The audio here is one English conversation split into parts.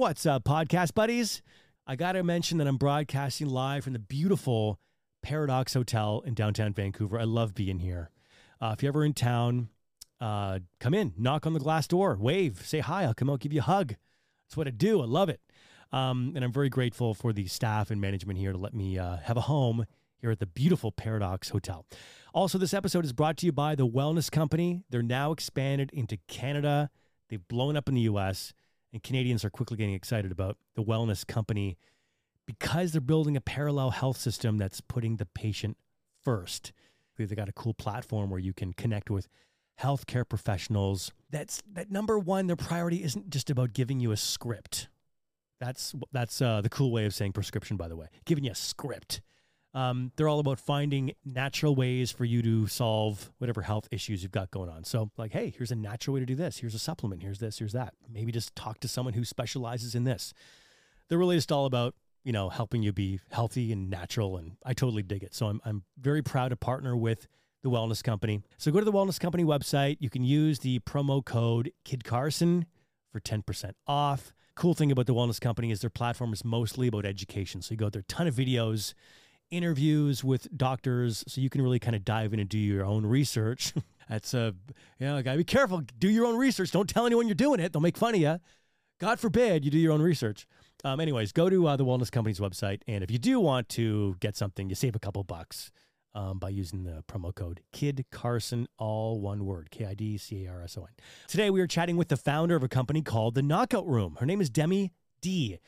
What's up, podcast buddies? I got to mention that I'm broadcasting live from the beautiful Paradox Hotel in downtown Vancouver. I love being here. Uh, if you're ever in town, uh, come in, knock on the glass door, wave, say hi. I'll come out, give you a hug. That's what I do. I love it. Um, and I'm very grateful for the staff and management here to let me uh, have a home here at the beautiful Paradox Hotel. Also, this episode is brought to you by the Wellness Company. They're now expanded into Canada, they've blown up in the US, and Canadians are quickly getting excited about the Wellness Company because they're building a parallel health system that's putting the patient first. They've got a cool platform where you can connect with healthcare professionals. That's that number one, their priority isn't just about giving you a script. That's that's uh, the cool way of saying prescription, by the way, giving you a script. Um, they're all about finding natural ways for you to solve whatever health issues you've got going on. So, like, hey, here's a natural way to do this. Here's a supplement. Here's this. Here's that. Maybe just talk to someone who specializes in this. They're really just all about you know helping you be healthy and natural, and I totally dig it. So I'm I'm very proud to partner with the Wellness Company. So go to the Wellness Company website. You can use the promo code Kid Carson for 10% off. Cool thing about the Wellness Company is their platform is mostly about education. So you go there, a ton of videos interviews with doctors so you can really kind of dive in and do your own research. That's a, you know, gotta be careful. Do your own research. Don't tell anyone you're doing it. They'll make fun of you. God forbid you do your own research. Um, anyways, go to uh, the Wellness Company's website. And if you do want to get something, you save a couple bucks um, by using the promo code Kid Carson, all one word K I D C A R S O N. Today, we are chatting with the founder of a company called The Knockout Room. Her name is Demi Dee.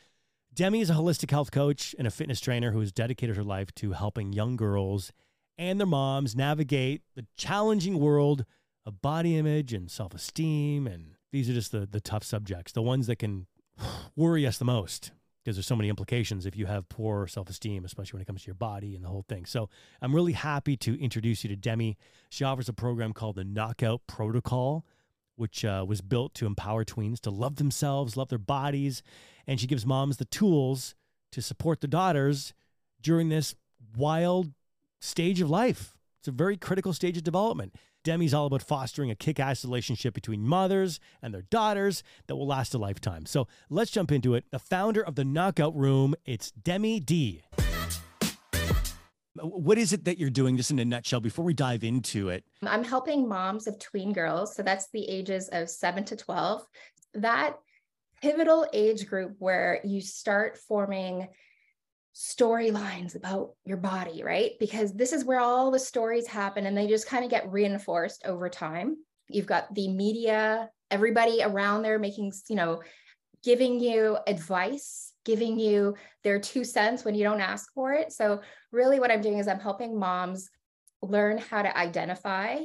Demi is a holistic health coach and a fitness trainer who has dedicated her life to helping young girls and their moms navigate the challenging world of body image and self esteem. And these are just the, the tough subjects, the ones that can worry us the most because there's so many implications if you have poor self esteem, especially when it comes to your body and the whole thing. So I'm really happy to introduce you to Demi. She offers a program called the Knockout Protocol which uh, was built to empower tweens to love themselves, love their bodies. And she gives moms the tools to support the daughters during this wild stage of life. It's a very critical stage of development. Demi's all about fostering a kick ass relationship between mothers and their daughters that will last a lifetime. So let's jump into it. The founder of the Knockout Room, it's Demi Dee. What is it that you're doing, just in a nutshell, before we dive into it? I'm helping moms of tween girls. So that's the ages of seven to 12. That pivotal age group where you start forming storylines about your body, right? Because this is where all the stories happen and they just kind of get reinforced over time. You've got the media, everybody around there making, you know, giving you advice giving you their two cents when you don't ask for it. So, really, what I'm doing is I'm helping moms learn how to identify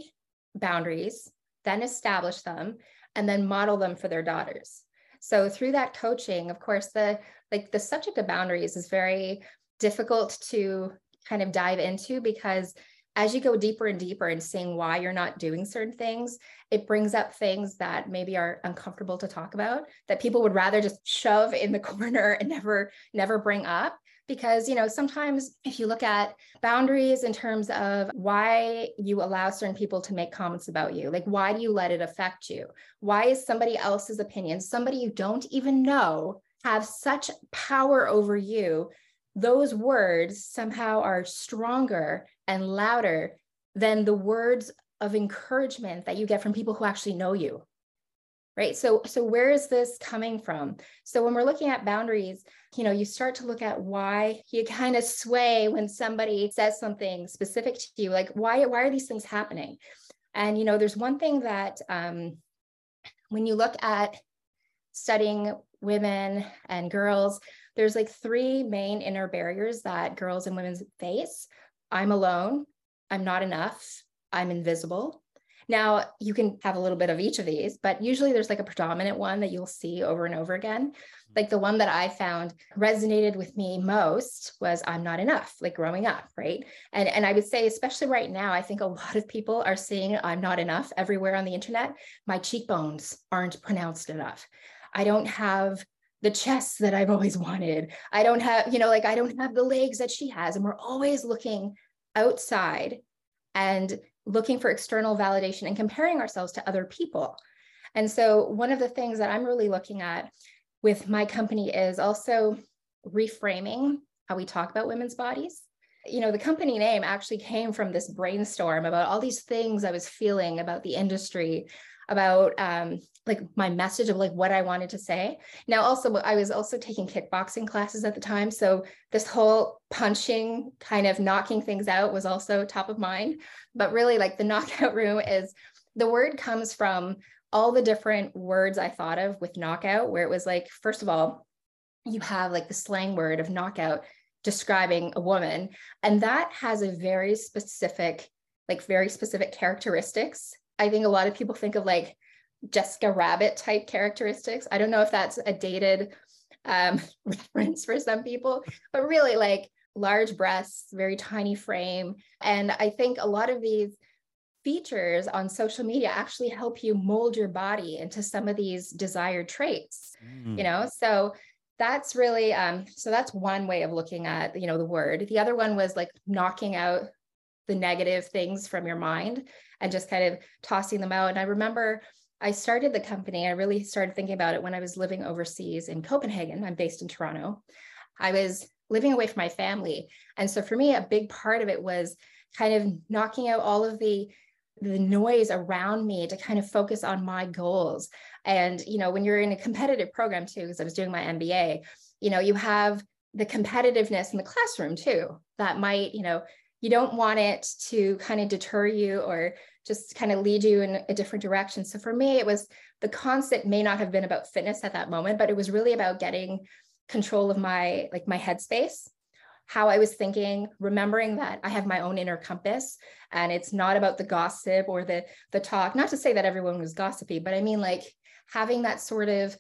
boundaries, then establish them, and then model them for their daughters. So, through that coaching, of course, the like the subject of boundaries is very difficult to kind of dive into because as you go deeper and deeper and seeing why you're not doing certain things, it brings up things that maybe are uncomfortable to talk about that people would rather just shove in the corner and never, never bring up. Because, you know, sometimes if you look at boundaries in terms of why you allow certain people to make comments about you, like why do you let it affect you? Why is somebody else's opinion, somebody you don't even know, have such power over you? Those words somehow are stronger and louder than the words of encouragement that you get from people who actually know you right? So so where is this coming from? So when we're looking at boundaries you know you start to look at why you kind of sway when somebody says something specific to you like why why are these things happening? And you know there's one thing that um, when you look at studying women and girls there's like three main inner barriers that girls and women face. I'm alone, I'm not enough, I'm invisible. Now, you can have a little bit of each of these, but usually there's like a predominant one that you'll see over and over again. Mm-hmm. Like the one that I found resonated with me most was I'm not enough, like growing up, right? And and I would say especially right now, I think a lot of people are seeing I'm not enough everywhere on the internet. My cheekbones aren't pronounced enough. I don't have the chest that I've always wanted. I don't have, you know, like I don't have the legs that she has. And we're always looking outside and looking for external validation and comparing ourselves to other people. And so, one of the things that I'm really looking at with my company is also reframing how we talk about women's bodies. You know, the company name actually came from this brainstorm about all these things I was feeling about the industry, about um, like my message of like what I wanted to say. Now, also, I was also taking kickboxing classes at the time. So this whole punching, kind of knocking things out was also top of mind. But really, like the knockout room is the word comes from all the different words I thought of with knockout, where it was like, first of all, you have like the slang word of knockout describing a woman. And that has a very specific, like very specific characteristics. I think a lot of people think of like Jessica Rabbit type characteristics. I don't know if that's a dated um, reference for some people, but really like large breasts, very tiny frame. And I think a lot of these features on social media actually help you mold your body into some of these desired traits mm. you know so that's really um so that's one way of looking at you know the word the other one was like knocking out the negative things from your mind and just kind of tossing them out and i remember i started the company i really started thinking about it when i was living overseas in copenhagen i'm based in toronto i was living away from my family and so for me a big part of it was kind of knocking out all of the the noise around me to kind of focus on my goals. And, you know, when you're in a competitive program too, because I was doing my MBA, you know, you have the competitiveness in the classroom too, that might, you know, you don't want it to kind of deter you or just kind of lead you in a different direction. So for me, it was the concept may not have been about fitness at that moment, but it was really about getting control of my like my headspace how I was thinking, remembering that I have my own inner compass and it's not about the gossip or the the talk. Not to say that everyone was gossipy, but I mean like having that sort of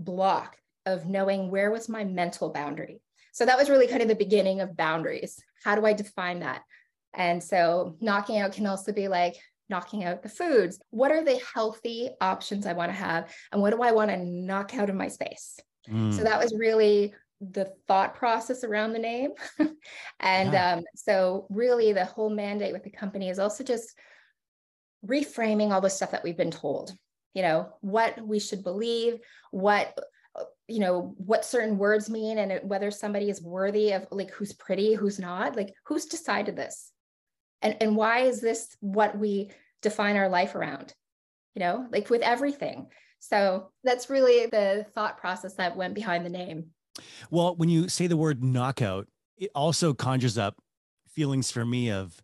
block of knowing where was my mental boundary. So that was really kind of the beginning of boundaries. How do I define that? And so knocking out can also be like knocking out the foods. What are the healthy options I want to have? And what do I want to knock out of my space? Mm. So that was really the thought process around the name. and yeah. um, so, really, the whole mandate with the company is also just reframing all the stuff that we've been told, you know, what we should believe, what you know what certain words mean and whether somebody is worthy of like who's pretty who's not like who's decided this and and why is this what we define our life around you know like with everything so that's really the thought process that went behind the name well, when you say the word knockout, it also conjures up feelings for me of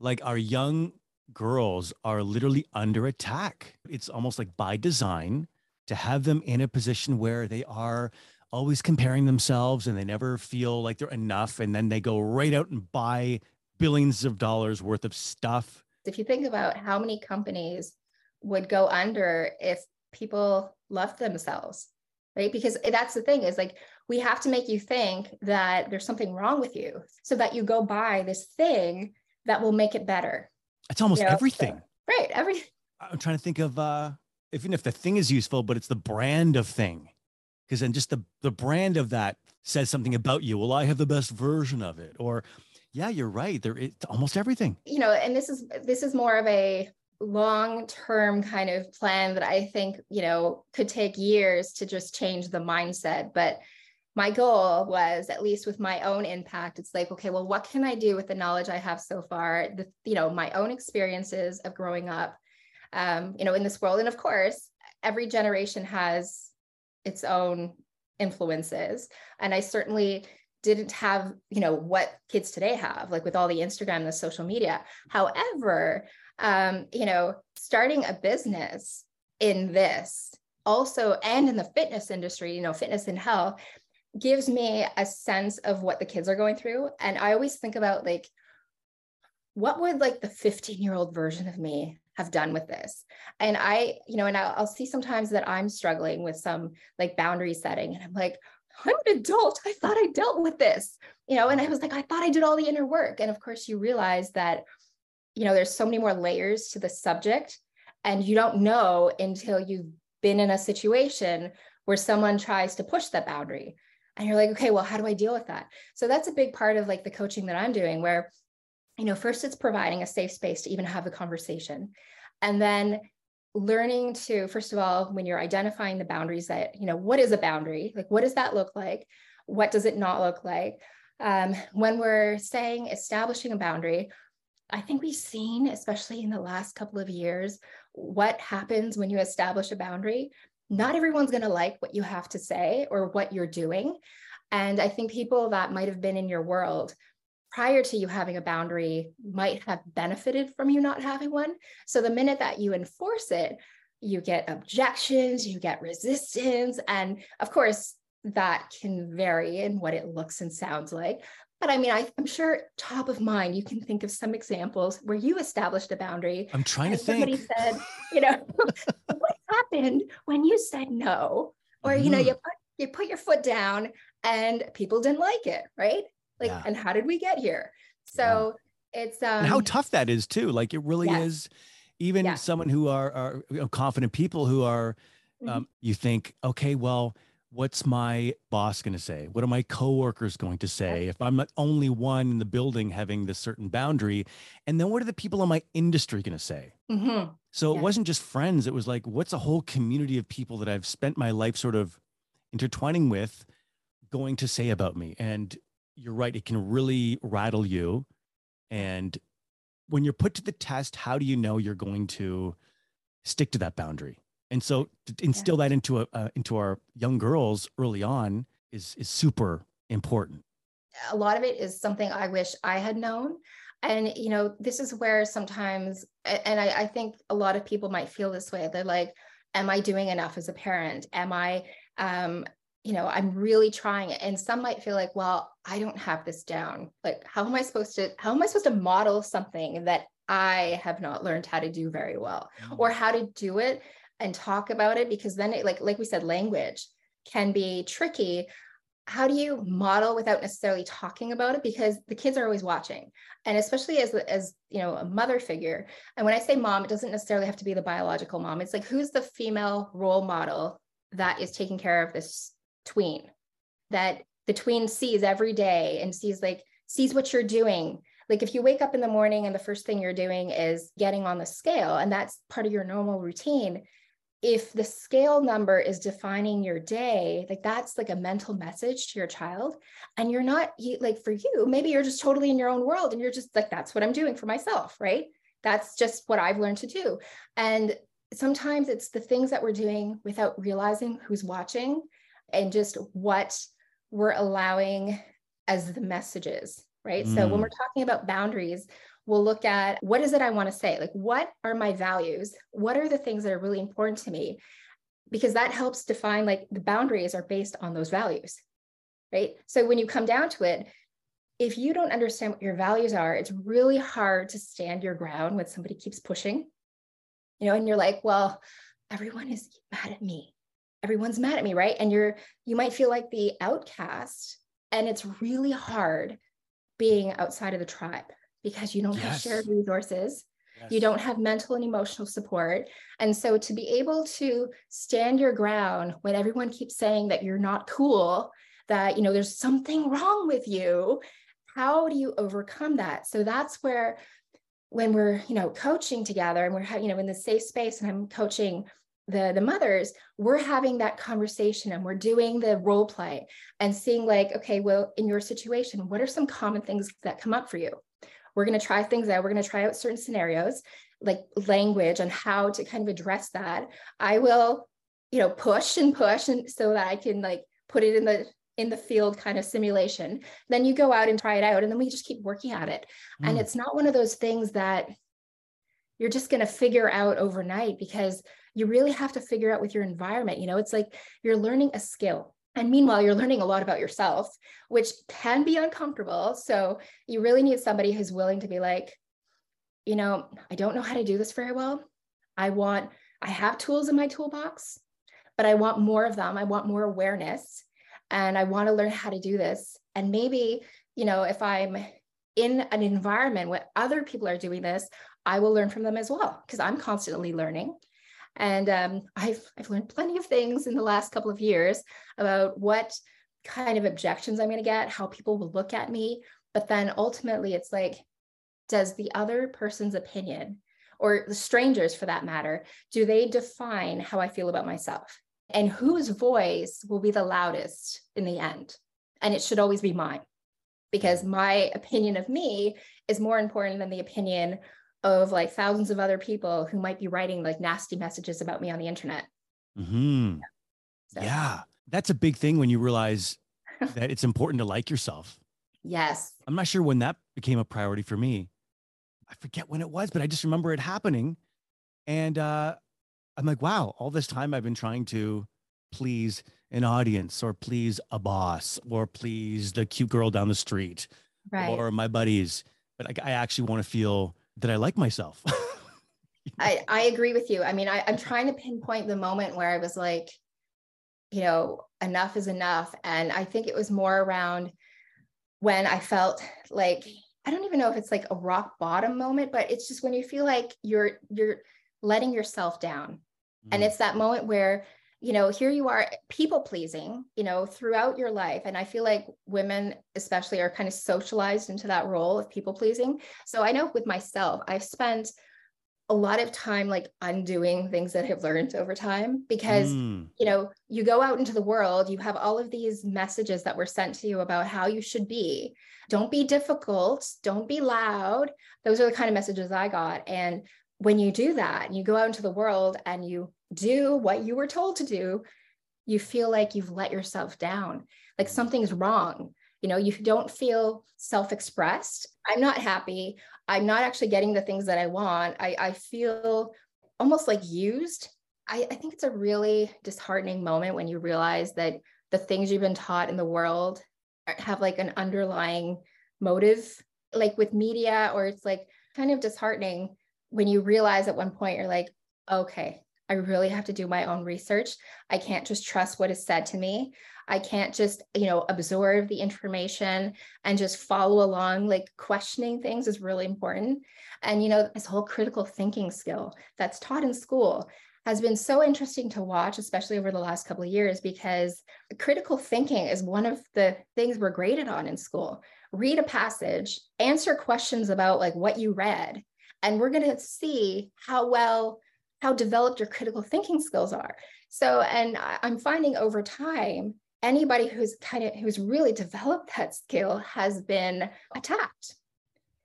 like our young girls are literally under attack. It's almost like by design to have them in a position where they are always comparing themselves and they never feel like they're enough. And then they go right out and buy billions of dollars worth of stuff. If you think about how many companies would go under if people loved themselves, right? Because that's the thing is like we have to make you think that there's something wrong with you so that you go buy this thing that will make it better. It's almost you know? everything. So, right. Everything. I'm trying to think of uh even if the thing is useful, but it's the brand of thing. Because then just the the brand of that says something about you. Well, I have the best version of it. Or yeah, you're right. There it's almost everything. You know, and this is this is more of a long term kind of plan that I think, you know, could take years to just change the mindset. But my goal was at least with my own impact it's like okay well what can i do with the knowledge i have so far the you know my own experiences of growing up um, you know in this world and of course every generation has its own influences and i certainly didn't have you know what kids today have like with all the instagram the social media however um, you know starting a business in this also and in the fitness industry you know fitness and health gives me a sense of what the kids are going through. And I always think about like, what would like the 15 year old version of me have done with this? And I, you know, and I'll, I'll see sometimes that I'm struggling with some like boundary setting. And I'm like, I'm an adult. I thought I dealt with this, you know, and I was like, I thought I did all the inner work. And of course, you realize that, you know, there's so many more layers to the subject, and you don't know until you've been in a situation where someone tries to push that boundary and you're like okay well how do i deal with that so that's a big part of like the coaching that i'm doing where you know first it's providing a safe space to even have the conversation and then learning to first of all when you're identifying the boundaries that you know what is a boundary? Like what does that look like? What does it not look like? Um, when we're saying establishing a boundary i think we've seen especially in the last couple of years what happens when you establish a boundary. Not everyone's going to like what you have to say or what you're doing. And i think people that might have been in your world prior to you having a boundary might have benefited from you not having one. So the minute that you enforce it, you get objections, you get resistance. And of course, that can vary in what it looks and sounds like. But I mean, I, am sure top of mind, you can think of some examples where you established a boundary. I'm trying to somebody think. Somebody said, you know, what happened when you said no? Or, mm-hmm. you know, mm-hmm. you put, you put your foot down and people didn't like it, right? Like yeah. and how did we get here so yeah. it's um and how tough that is too like it really yes. is even yeah. someone who are are you know, confident people who are mm-hmm. um, you think okay well what's my boss going to say what are my coworkers going to say if i'm the only one in the building having this certain boundary and then what are the people in my industry going to say mm-hmm. so yeah. it wasn't just friends it was like what's a whole community of people that i've spent my life sort of intertwining with going to say about me and you're right. It can really rattle you. And when you're put to the test, how do you know you're going to stick to that boundary? And so to instill yeah. that into a, uh, into our young girls early on is is super important. A lot of it is something I wish I had known. And you know, this is where sometimes, and I, I think a lot of people might feel this way. They're like, "Am I doing enough as a parent? Am I um, you know, I'm really trying it. And some might feel like, well, I don't have this down. Like, how am I supposed to, how am I supposed to model something that I have not learned how to do very well mm-hmm. or how to do it and talk about it? Because then it, like, like we said, language can be tricky. How do you model without necessarily talking about it? Because the kids are always watching. And especially as, as, you know, a mother figure. And when I say mom, it doesn't necessarily have to be the biological mom. It's like, who's the female role model that is taking care of this tween that the tween sees every day and sees like sees what you're doing. Like if you wake up in the morning and the first thing you're doing is getting on the scale and that's part of your normal routine if the scale number is defining your day like that's like a mental message to your child and you're not like for you maybe you're just totally in your own world and you're just like that's what i'm doing for myself right? That's just what i've learned to do. And sometimes it's the things that we're doing without realizing who's watching and just what we're allowing as the messages, right? Mm. So when mm. we're talking about boundaries, we'll look at what is it I want to say? Like, what are my values? What are the things that are really important to me? Because that helps define like the boundaries are based on those values, right? So when you come down to it, if you don't understand what your values are, it's really hard to stand your ground when somebody keeps pushing, you know, and you're like, well, everyone is mad at me everyone's mad at me right and you're you might feel like the outcast and it's really hard being outside of the tribe because you don't yes. have shared resources yes. you don't have mental and emotional support and so to be able to stand your ground when everyone keeps saying that you're not cool that you know there's something wrong with you how do you overcome that so that's where when we're you know coaching together and we're you know in the safe space and i'm coaching the the mothers we're having that conversation and we're doing the role play and seeing like okay well in your situation what are some common things that come up for you? We're going to try things out. We're going to try out certain scenarios like language and how to kind of address that. I will you know push and push and so that i can like put it in the in the field kind of simulation. Then you go out and try it out and then we just keep working at it. Mm. and it's not one of those things that you're just going to figure out overnight because you really have to figure out with your environment. You know, it's like you're learning a skill. And meanwhile, you're learning a lot about yourself, which can be uncomfortable. So you really need somebody who's willing to be like, you know, I don't know how to do this very well. I want, I have tools in my toolbox, but I want more of them. I want more awareness and I want to learn how to do this. And maybe, you know, if I'm in an environment where other people are doing this, I will learn from them as well because I'm constantly learning. And um, I've, I've learned plenty of things in the last couple of years about what kind of objections I'm going to get, how people will look at me. But then ultimately, it's like, does the other person's opinion or the strangers for that matter, do they define how I feel about myself? And whose voice will be the loudest in the end? And it should always be mine because my opinion of me is more important than the opinion of like thousands of other people who might be writing like nasty messages about me on the internet. Hmm. So. Yeah, that's a big thing when you realize that it's important to like yourself. Yes. I'm not sure when that became a priority for me. I forget when it was, but I just remember it happening. And uh, I'm like, wow, all this time I've been trying to please an audience or please a boss or please the cute girl down the street right. or my buddies. But I, I actually want to feel that I like myself. I, I agree with you. I mean, I, I'm trying to pinpoint the moment where I was like, you know, enough is enough. And I think it was more around when I felt like I don't even know if it's like a rock bottom moment, but it's just when you feel like you're you're letting yourself down. Mm. And it's that moment where you know, here you are people pleasing, you know, throughout your life. And I feel like women, especially, are kind of socialized into that role of people pleasing. So I know with myself, I've spent a lot of time like undoing things that I've learned over time because mm. you know you go out into the world you have all of these messages that were sent to you about how you should be don't be difficult don't be loud those are the kind of messages I got and when you do that and you go out into the world and you do what you were told to do you feel like you've let yourself down like mm-hmm. something's wrong. You know you don't feel self-expressed. I'm not happy. I'm not actually getting the things that I want. I, I feel almost like used. I, I think it's a really disheartening moment when you realize that the things you've been taught in the world have like an underlying motive, like with media, or it's like kind of disheartening when you realize at one point you're like, okay, I really have to do my own research. I can't just trust what is said to me. I can't just, you know, absorb the information and just follow along. Like questioning things is really important. And, you know, this whole critical thinking skill that's taught in school has been so interesting to watch, especially over the last couple of years, because critical thinking is one of the things we're graded on in school. Read a passage, answer questions about like what you read, and we're going to see how well how developed your critical thinking skills are. So, and I'm finding over time, anybody who's kind of who's really developed that skill has been attacked.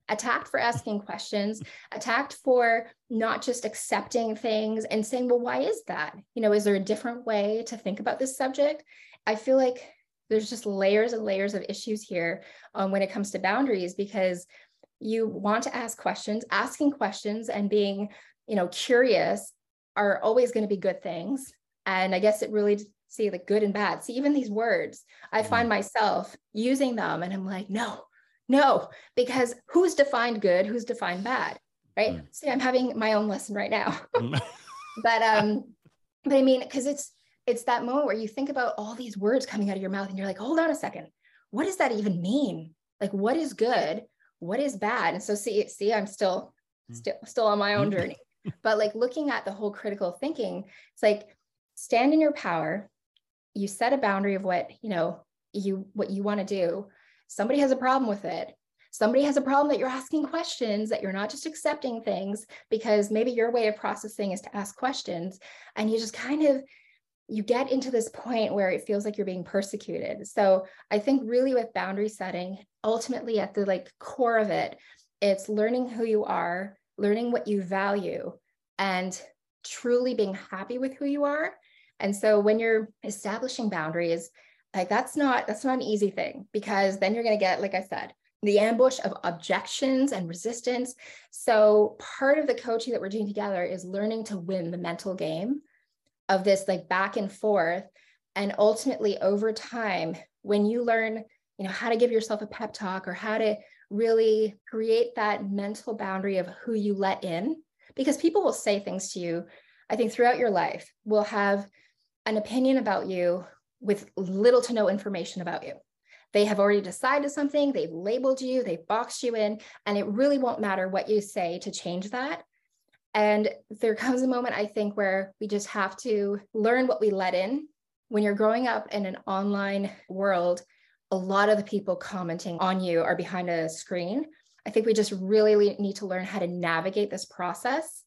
Attacked for asking questions attacked for not just accepting things and saying well why is that? You know is there a different way to think about this subject? I feel like there's just layers and layers of issues here um, when it comes to boundaries because you want to ask questions asking questions and being you know curious are always going to be good things. And i guess it really see the good and bad. See even these words i find mm-hmm. myself using them and i'm like no no because who's defined good who's defined bad right? Mm. see i'm having my own lesson right now. Mm. but um but i mean because it's it's that moment where you think about all these words coming out of your mouth and you're like hold on a second. What does that even mean? Like what is good? What is bad? And so see see i'm still mm. still still on my own journey but like looking at the whole critical thinking it's like stand in your power. You set a boundary of what you know you what you want to do. Somebody has a problem with it. Somebody has a problem that you're asking questions that you're not just accepting things because maybe your way of processing is to ask questions. And you just kind of you get into this point where it feels like you're being persecuted. So i think really with boundary setting ultimately at the like core of it it's learning who you are learning what you value and truly being happy with who you are. And so when you're establishing boundaries, like that's not that's not an easy thing because then you're going to get like I said, the ambush of objections and resistance. So part of the coaching that we're doing together is learning to win the mental game of this like back and forth and ultimately over time when you learn, you know, how to give yourself a pep talk or how to really create that mental boundary of who you let in because people will say things to you i think throughout your life will have an opinion about you with little to no information about you. They have already decided something they've labeled you they've boxed you in and it really won't matter what you say to change that. And there comes a moment i think where we just have to learn what we let in. When you're growing up in an online world a lot of the people commenting on you are behind a screen. I think we just really need to learn how to navigate this process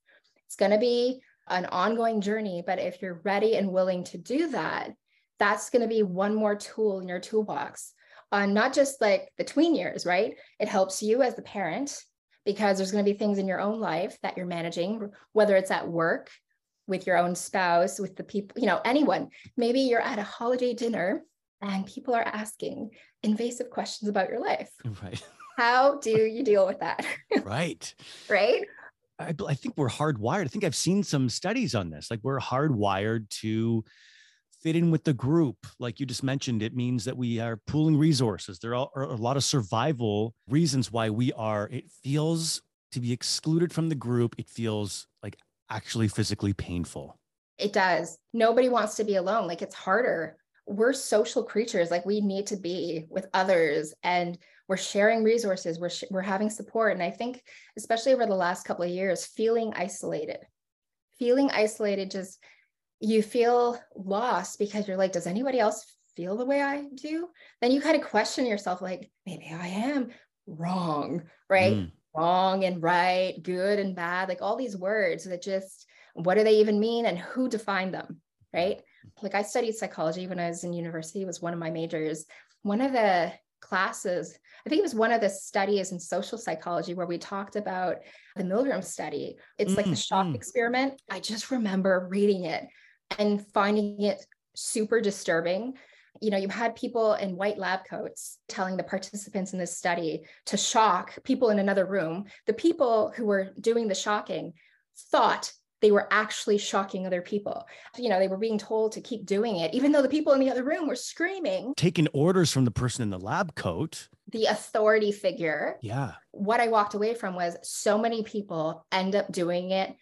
It's going to be an ongoing journey. But if you're ready and willing to do that, that's going to be one more tool in your toolbox on uh, not just like the tween years, right? It helps you as the parent because there's going to be things in your own life that you're managing, whether it's at work, with your own spouse, with the people, you know, anyone. Maybe you're at a holiday dinner and people are asking invasive questions about your life. Right. How do you deal with that? right. right. I, I think we're hardwired. I think I've seen some studies on this. Like we're hardwired to fit in with the group. Like you just mentioned, it means that we are pooling resources. There are a lot of survival reasons why we are. It feels to be excluded from the group. It feels like actually physically painful. It does. Nobody wants to be alone. Like it's harder. We're social creatures. Like we need to be with others and we're sharing resources. We're, sh- we're having support. And I think, especially over the last couple of years, feeling isolated, feeling isolated, just you feel lost because you're like, does anybody else feel the way I do? Then you kind of question yourself, like, maybe I am wrong, right? Mm wrong and right, good and bad, like all these words that just what do they even mean and who defined them, right? Like I studied psychology when I was in university, was one of my majors. One of the classes, I think it was one of the studies in social psychology where we talked about the Milgram study. It's mm, like the shock mm. experiment. I just remember reading it and finding it super disturbing you know, you had people in white lab coats telling the participants in this study to shock people in another room. The people who were doing the shocking thought they were actually shocking other people. You know, they were being told to keep doing it, even though the people in the other room were screaming. Taking orders from the person in the lab coat. The authority figure. Yeah. What I walked away from was so many people end up doing it,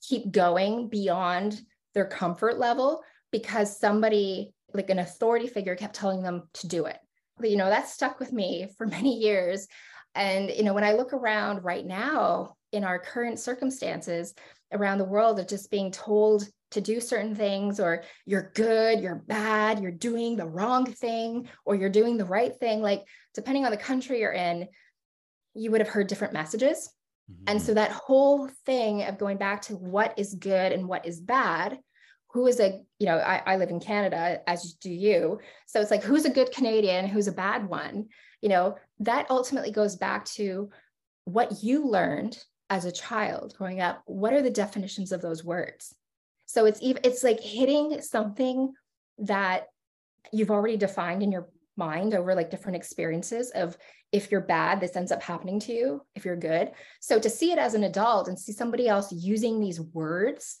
keep going beyond their comfort level because somebody like an authority figure kept telling them to do it. But, you know, that stuck with me for many years. And, you know, when I look around right now in our current circumstances around the world of just being told to do certain things, or you're good, you're bad, you're doing the wrong thing, or you're doing the right thing, like depending on the country you're in, you would have heard different messages. Mm-hmm. And so that whole thing of going back to what is good and what is bad who is a you know I, I live in canada as do you so it's like who's a good canadian who's a bad one you know that ultimately goes back to what you learned as a child growing up what are the definitions of those words so it's even it's like hitting something that you've already defined in your mind over like different experiences of if you're bad this ends up happening to you if you're good so to see it as an adult and see somebody else using these words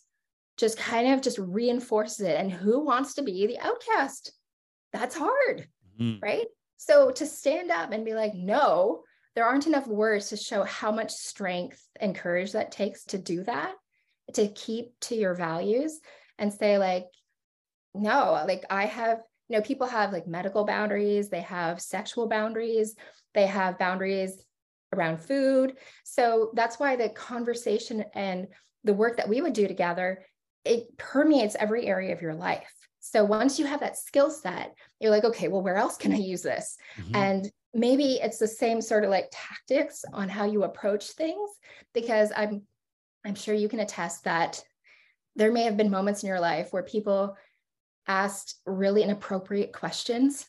just kind of just reinforces it. And who wants to be the outcast? That's hard, mm-hmm. right? So to stand up and be like, no, there aren't enough words to show how much strength and courage that takes to do that, to keep to your values and say, like, no, like I have, you know, people have like medical boundaries, they have sexual boundaries, they have boundaries around food. So that's why the conversation and the work that we would do together it permeates every area of your life. So once you have that skill set, you're like, okay, well, where else can I use this? Mm-hmm. And maybe it's the same sort of like tactics on how you approach things, because I'm I'm sure you can attest that there may have been moments in your life where people asked really inappropriate questions.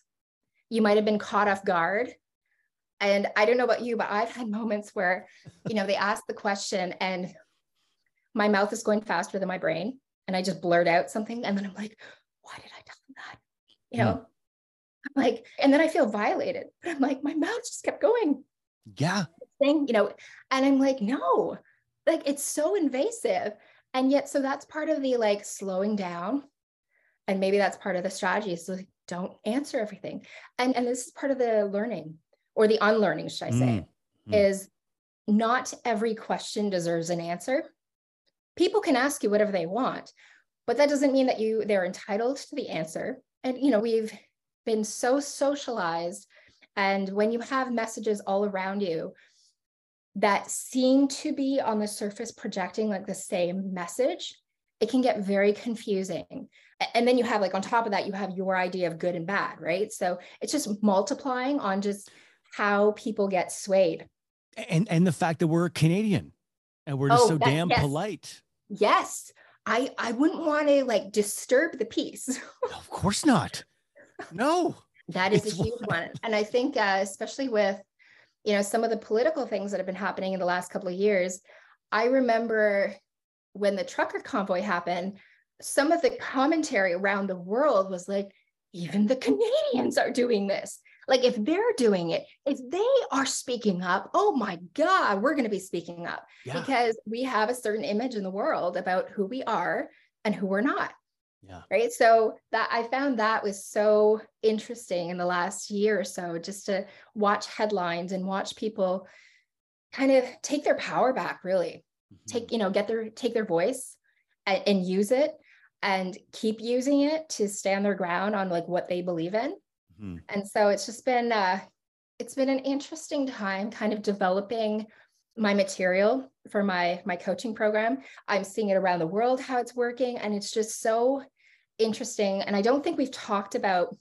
You might have been caught off guard. And I don't know about you, but I've had moments where, you know, they ask the question and my mouth is going faster than my brain and I just blurt out something. And then I'm like, why did I tell them that? You know, mm. I'm like, and then I feel violated. But I'm like, my mouth just kept going. Yeah. Thing, you know, and I'm like, no, like it's so invasive. And yet, so that's part of the like slowing down. And maybe that's part of the strategy. So like, don't answer everything. And and this is part of the learning or the unlearning, should I say, mm. Mm. is not every question deserves an answer people can ask you whatever they want but that doesn't mean that you they're entitled to the answer and you know we've been so socialized and when you have messages all around you that seem to be on the surface projecting like the same message it can get very confusing. And then you have like on top of that you have your idea of good and bad right? So it's just multiplying on just how people get swayed. And and the fact that we're canadian and we're just oh, so damn yes. polite. Yes, I I wouldn't want to like disturb the peace. of course not. No. that is it's a huge one. And I think uh, especially with you know some of the political things that have been happening in the last couple of years, I remember when the trucker convoy happened, some of the commentary around the world was like, even the Canadians are doing this. Like, if they're doing it, if they are speaking up, oh my God, we're going to be speaking up yeah. because we have a certain image in the world about who we are and who we're not. Yeah. Right. So that I found that was so interesting in the last year or so, just to watch headlines and watch people kind of take their power back, really mm-hmm. take, you know, get their, take their voice and, and use it and keep using it to stand their ground on like what they believe in. Mm-hmm. And so it's just been uh it's been an interesting time kind of developing my material for my my coaching program. I'm seeing it around the world how it's working and it's just so interesting and I don't think we've talked about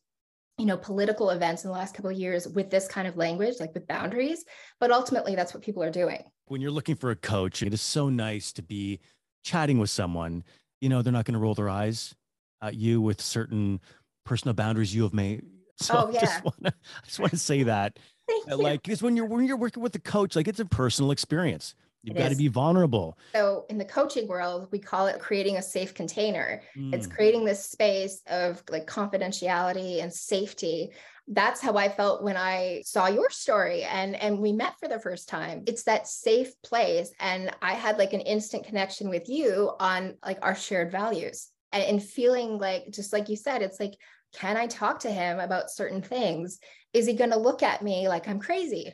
you know political events in the last couple of years with this kind of language like with boundaries but ultimately that's what people are doing when you're looking for a coach it is so nice to be chatting with someone you know, they're not going to roll their eyes at you with certain personal boundaries you have made. So oh, yeah. I just want to, I just want to say that, Thank like, because when you're when you're working with a coach, like it's a personal experience. You've it got is. to be vulnerable. So in the coaching world, we call it creating a safe container. Mm. It's creating this space of like confidentiality and safety that's how I felt when I saw your story and and we met for the first time. It's that safe place and I had like an instant connection with you on like our shared values and, and feeling like just like you said it's like can I talk to him about certain things? Is he going to look at me like I'm crazy?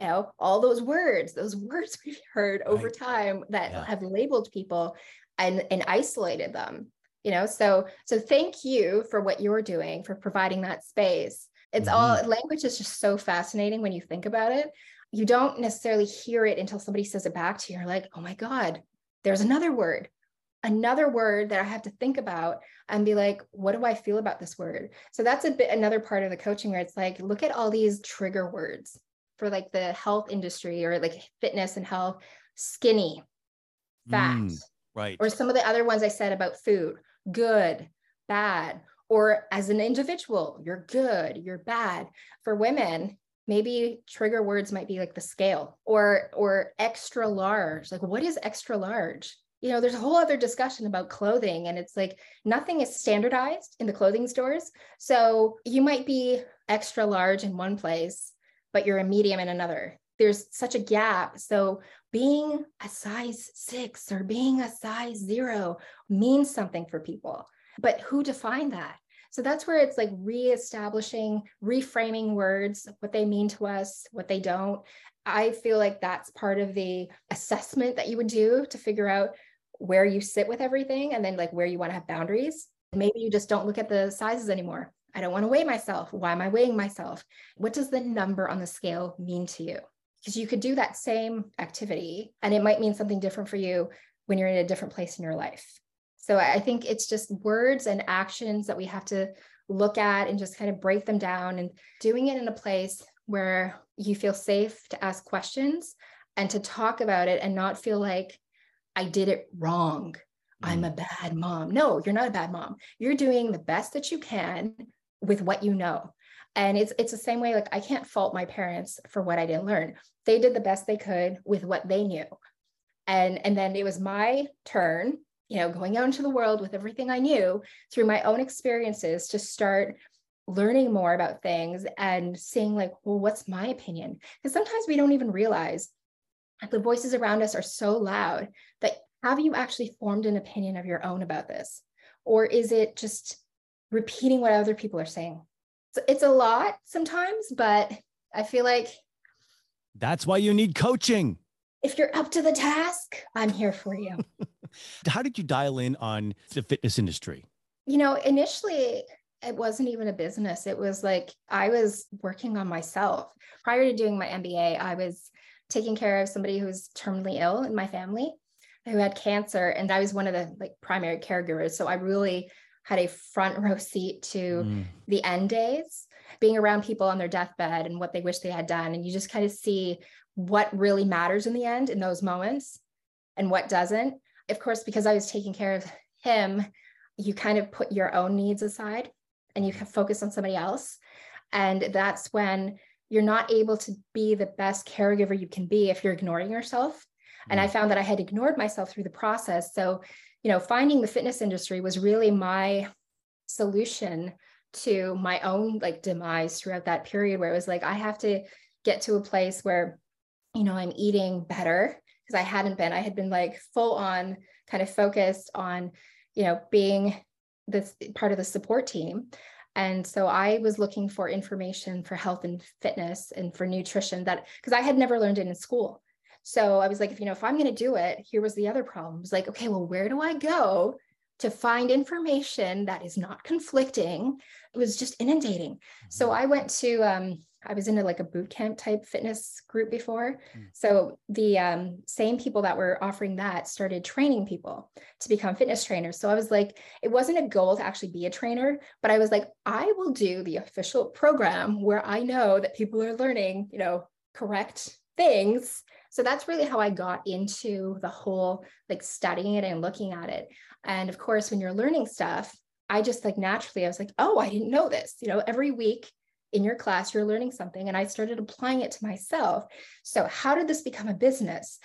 You know, all those words, those words we've heard over right. time that yeah. have labeled people and, and isolated them you know so so thank you for what you're doing for providing that space it's mm-hmm. all language is just so fascinating when you think about it you don't necessarily hear it until somebody says it back to you you're like oh my god there's another word another word that i have to think about and be like what do i feel about this word so that's a bit another part of the coaching where it's like look at all these trigger words for like the health industry or like fitness and health skinny fat mm, right or some of the other ones i said about food good, bad, or as an individual, you're good, you're bad. For women, maybe trigger words might be like the scale or or extra large. Like what is extra large? You know, there's a whole other discussion about clothing and it's like nothing is standardized in the clothing stores. So you might be extra large in one place, but you're a medium in another there's such a gap. So being a size six or being a size zero means something for people. But who defined that? So that's where it's like reestablishing, reframing words, what they mean to us, what they don't. I feel like that's part of the assessment that you would do to figure out where you sit with everything and then like where you want to have boundaries. Maybe you just don't look at the sizes anymore. I don't want to weigh myself. Why am I weighing myself? What does the number on the scale mean to you? because you could do that same activity and it might mean something different for you when you're in a different place in your life. So I think it's just words and actions that we have to look at and just kind of break them down and doing it in a place where you feel safe to ask questions and to talk about it and not feel like I did it wrong. I'm a mm. bad mom. No, you're not a bad mom. You're doing the best that you can with what you know and it's it's the same way like i can't fault my parents for what i didn't learn they did the best they could with what they knew and and then it was my turn you know going out into the world with everything i knew through my own experiences to start learning more about things and seeing like well what's my opinion because sometimes we don't even realize the voices around us are so loud that have you actually formed an opinion of your own about this or is it just repeating what other people are saying it's a lot sometimes, but I feel like that's why you need coaching. If you're up to the task, I'm here for you. How did you dial in on the fitness industry? You know, initially, it wasn't even a business. It was like I was working on myself. Prior to doing my MBA, I was taking care of somebody who was terminally ill in my family who had cancer and I was one of the like primary caregivers. So I really had a front row seat to mm. the end days, being around people on their deathbed and what they wish they had done. And you just kind of see what really matters in the end in those moments and what doesn't. of course, because I was taking care of him, you kind of put your own needs aside and you focus on somebody else. And that's when you're not able to be the best caregiver you can be if you're ignoring yourself. And I mm. found that I had ignored myself through the process. So, you know, finding the fitness industry was really my solution to my own like demise throughout that period where it was like, I have to get to a place where, you know, I'm eating better because I hadn't been. I had been like full on kind of focused on, you know, being this part of the support team. And so I was looking for information for health and fitness and for nutrition that because I had never learned it in school. So I was like, if you know, if I'm going to do it, here was the other problem. It was like, okay, well, where do I go to find information that is not conflicting? It was just inundating. Mm-hmm. So I went to um, I was into like a boot camp type fitness group before. Mm. So the um, same people that were offering that started training people to become fitness trainers. So I was like, it wasn't a goal to actually be a trainer, but I was like, I will do the official program where I know that people are learning, you know, correct things. So that's really how I got into the whole like studying it and looking at it. And of course, when you're learning stuff, I just like naturally, I was like, oh, I didn't know this. You know, every week in your class, you're learning something. And I started applying it to myself. So, how did this become a business?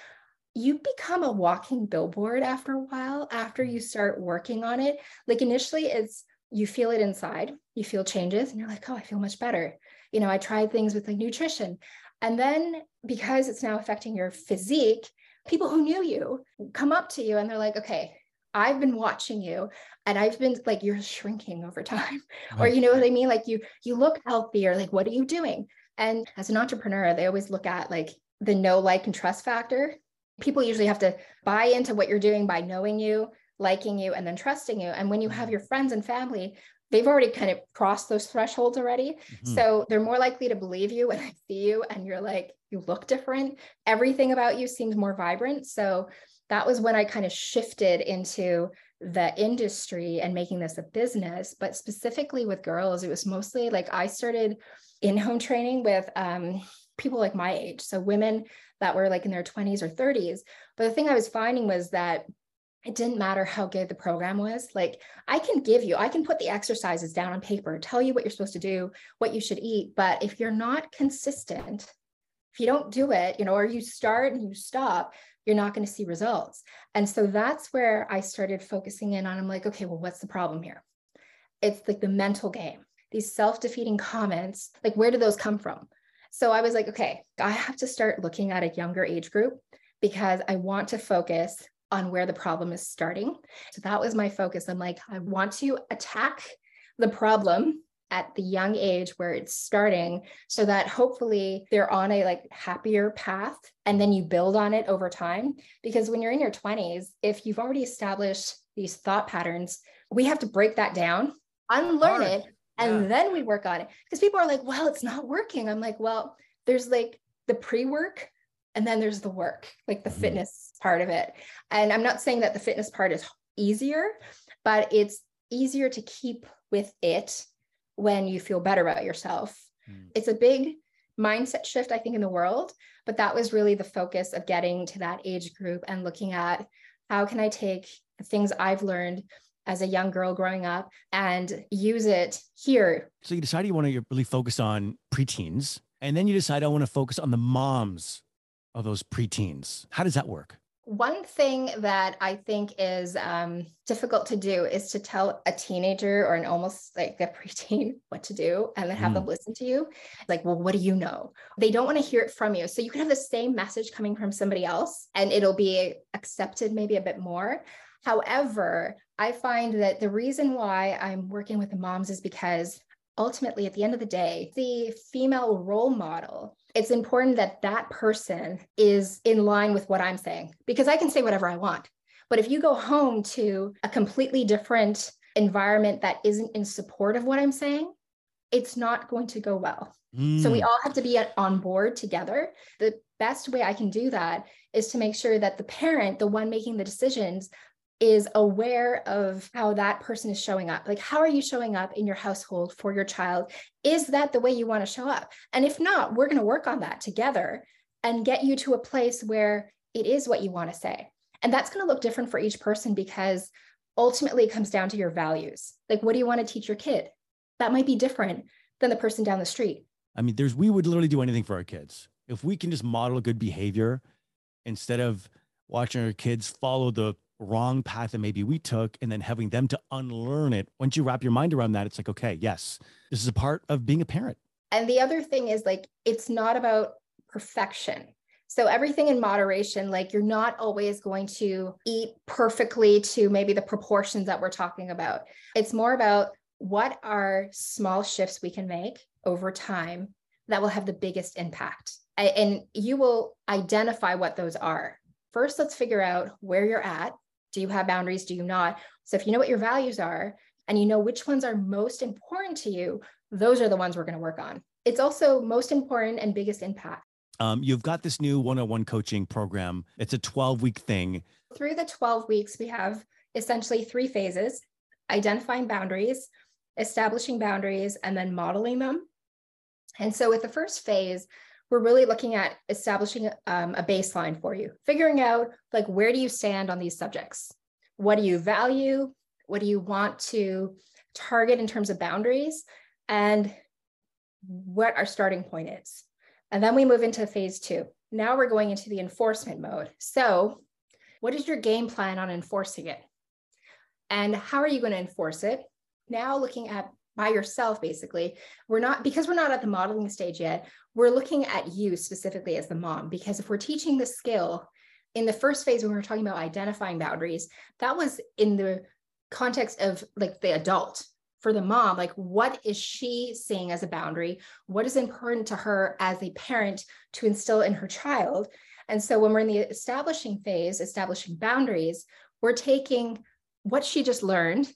You become a walking billboard after a while, after you mm-hmm. start working on it. Like, initially, it's you feel it inside, you feel changes, and you're like, oh, I feel much better. You know, I tried things with like nutrition. And then because it's now affecting your physique, people who knew you come up to you and they're like, okay, I've been watching you and I've been like you're shrinking over time or you know what I mean? Like you you look healthier like what are you doing? And as an entrepreneur they always look at like the know like and trust factor. People usually have to buy into what you're doing by knowing you liking you and then trusting you. And when you have mm-hmm. your friends and family they've already kind of crossed those thresholds already. Mm-hmm. so they're more likely to believe you when they see you and you're like you look different. Everything about you seems more vibrant. So that was when I kind of shifted into the industry and making this a business. But specifically with girls, it was mostly like I started in home training with um, people like my age. So women that were like in their 20s or 30s. But the thing I was finding was that it didn't matter how good the program was. Like I can give you, I can put the exercises down on paper, tell you what you're supposed to do, what you should eat. But if you're not consistent, if you don't do it, you know, or you start and you stop, you're not going to see results. And so that's where I started focusing in on I'm like, okay, well, what's the problem here? It's like the mental game, these self defeating comments, like, where do those come from? So I was like, okay, I have to start looking at a younger age group because I want to focus on where the problem is starting. So that was my focus. I'm like, I want to attack the problem at the young age where it's starting so that hopefully they're on a like happier path and then you build on it over time because when you're in your 20s if you've already established these thought patterns we have to break that down unlearn Hard. it and yeah. then we work on it because people are like well it's not working i'm like well there's like the pre-work and then there's the work like the mm-hmm. fitness part of it and i'm not saying that the fitness part is easier but it's easier to keep with it when you feel better about yourself. Mm. It's a big mindset shift, I think, in the world. But that was really the focus of getting to that age group and looking at how can I take the things I've learned as a young girl growing up and use it here. So you decided you want to really focus on preteens, and then you decide I want to focus on the moms of those preteens. How does that work? One thing that I think is um, difficult to do is to tell a teenager or an almost like a preteen what to do and then have mm. them listen to you. Like, well, what do you know? They don't want to hear it from you. So you can have the same message coming from somebody else and it'll be accepted maybe a bit more. However, I find that the reason why I'm working with the moms is because ultimately, at the end of the day, the female role model it's important that that person is in line with what I'm saying because I can say whatever I want. But if you go home to a completely different environment that isn't in support of what I'm saying, it's not going to go well. Mm. So we mm. all have to be on board together. The best way I can do that is to make sure that the parent, the one making the decisions, is aware of how that person is showing up. Like, how are you showing up in your household for your child? Is that the way you want to show up? And if not, we're going to work on that together and get you to a place where it is what you want to say. And that's going to look different for each person because ultimately it comes down to your values. Like, what do you want to teach your kid? That might be different than the person down the street. I mean, there's, we would literally do anything for our kids. If we can just model good behavior instead of watching our kids follow the wrong path that maybe we took and then having them to unlearn it. Once you wrap your mind around that, it's like, okay, yes, this is a part of being a parent. And the other thing is like, it's not about perfection. So everything in moderation, like you're not always going to eat perfectly to maybe the proportions that we're talking about. It's more about what are small shifts we can make over time that will have the biggest impact. And you will identify what those are. First, let's figure out where you're at. Do you have boundaries? Do you not? So if you know what your values are and you know which ones are most important to you, those are the ones we're going to work on. It's also most important and biggest impact. Um, you've got this new one-on-one coaching program. It's a 12-week thing. Through the 12 weeks, we have essentially three phases: identifying boundaries, establishing boundaries, and then modeling them. And so, with the first phase, we're really looking at establishing um, a baseline for you, figuring out like where do you stand on these subjects? What do you value? What do you want to target in terms of boundaries? And what our starting point is. And then we move into phase two. Now we're going into the enforcement mode. So, what is your game plan on enforcing it? And how are you going to enforce it? Now, looking at by yourself, basically, we're not because we're not at the modeling stage yet, we're looking at you specifically as the mom. Because if we're teaching the skill in the first phase, when we were talking about identifying boundaries, that was in the context of like the adult. For the mom like what is she seeing as a boundary? What is important to her as a parent to instill in her child? And so when we're in the establishing phase establishing boundaries we're taking what she just learned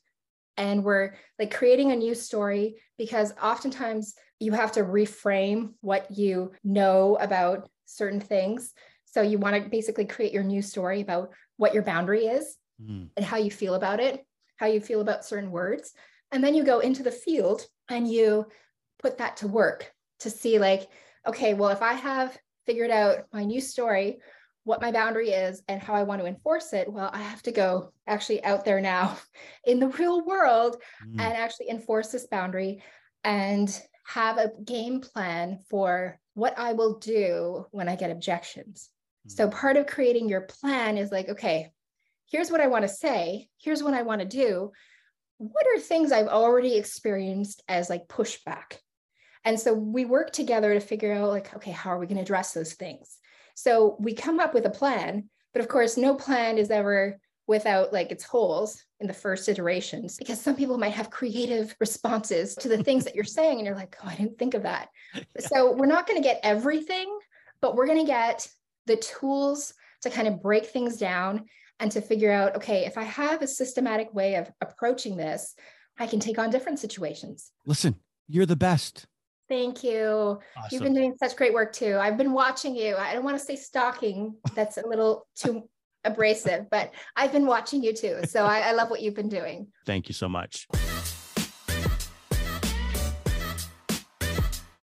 and we're like creating a new story because oftentimes you have to reframe what you know about certain things so you want to basically create your new story about what your boundary is mm. and how you feel about it how you feel about certain words and then you go into the field and you put that to work to see, like, okay, well, if I have figured out my new story, what my boundary is, and how I want to enforce it, well, I have to go actually out there now in the real world mm. and actually enforce this boundary and have a game plan for what I will do when I get objections. Mm. So, part of creating your plan is like, okay, here's what I want to say, here's what I want to do what are things I've already experienced as like pushback? And so we work together to figure out like, okay, how are we going to address those things? So we come up with a plan, but of course, no plan is ever without like its holes in the first iterations because some people might have creative responses to the things that you're saying and you're like oh i didn't think of that yeah. so we're not going to get everything but we're going to get the tools to kind of break things down and to figure out okay, if I have a systematic way of approaching this, I can take on different situations. Listen, you're the best. Thank you. Awesome. You've been doing such great work too. I've been watching you. I don't want to say stalking, that's a little too abrasive, but I've been watching you too. So I, I love what you've been doing. Thank you so much.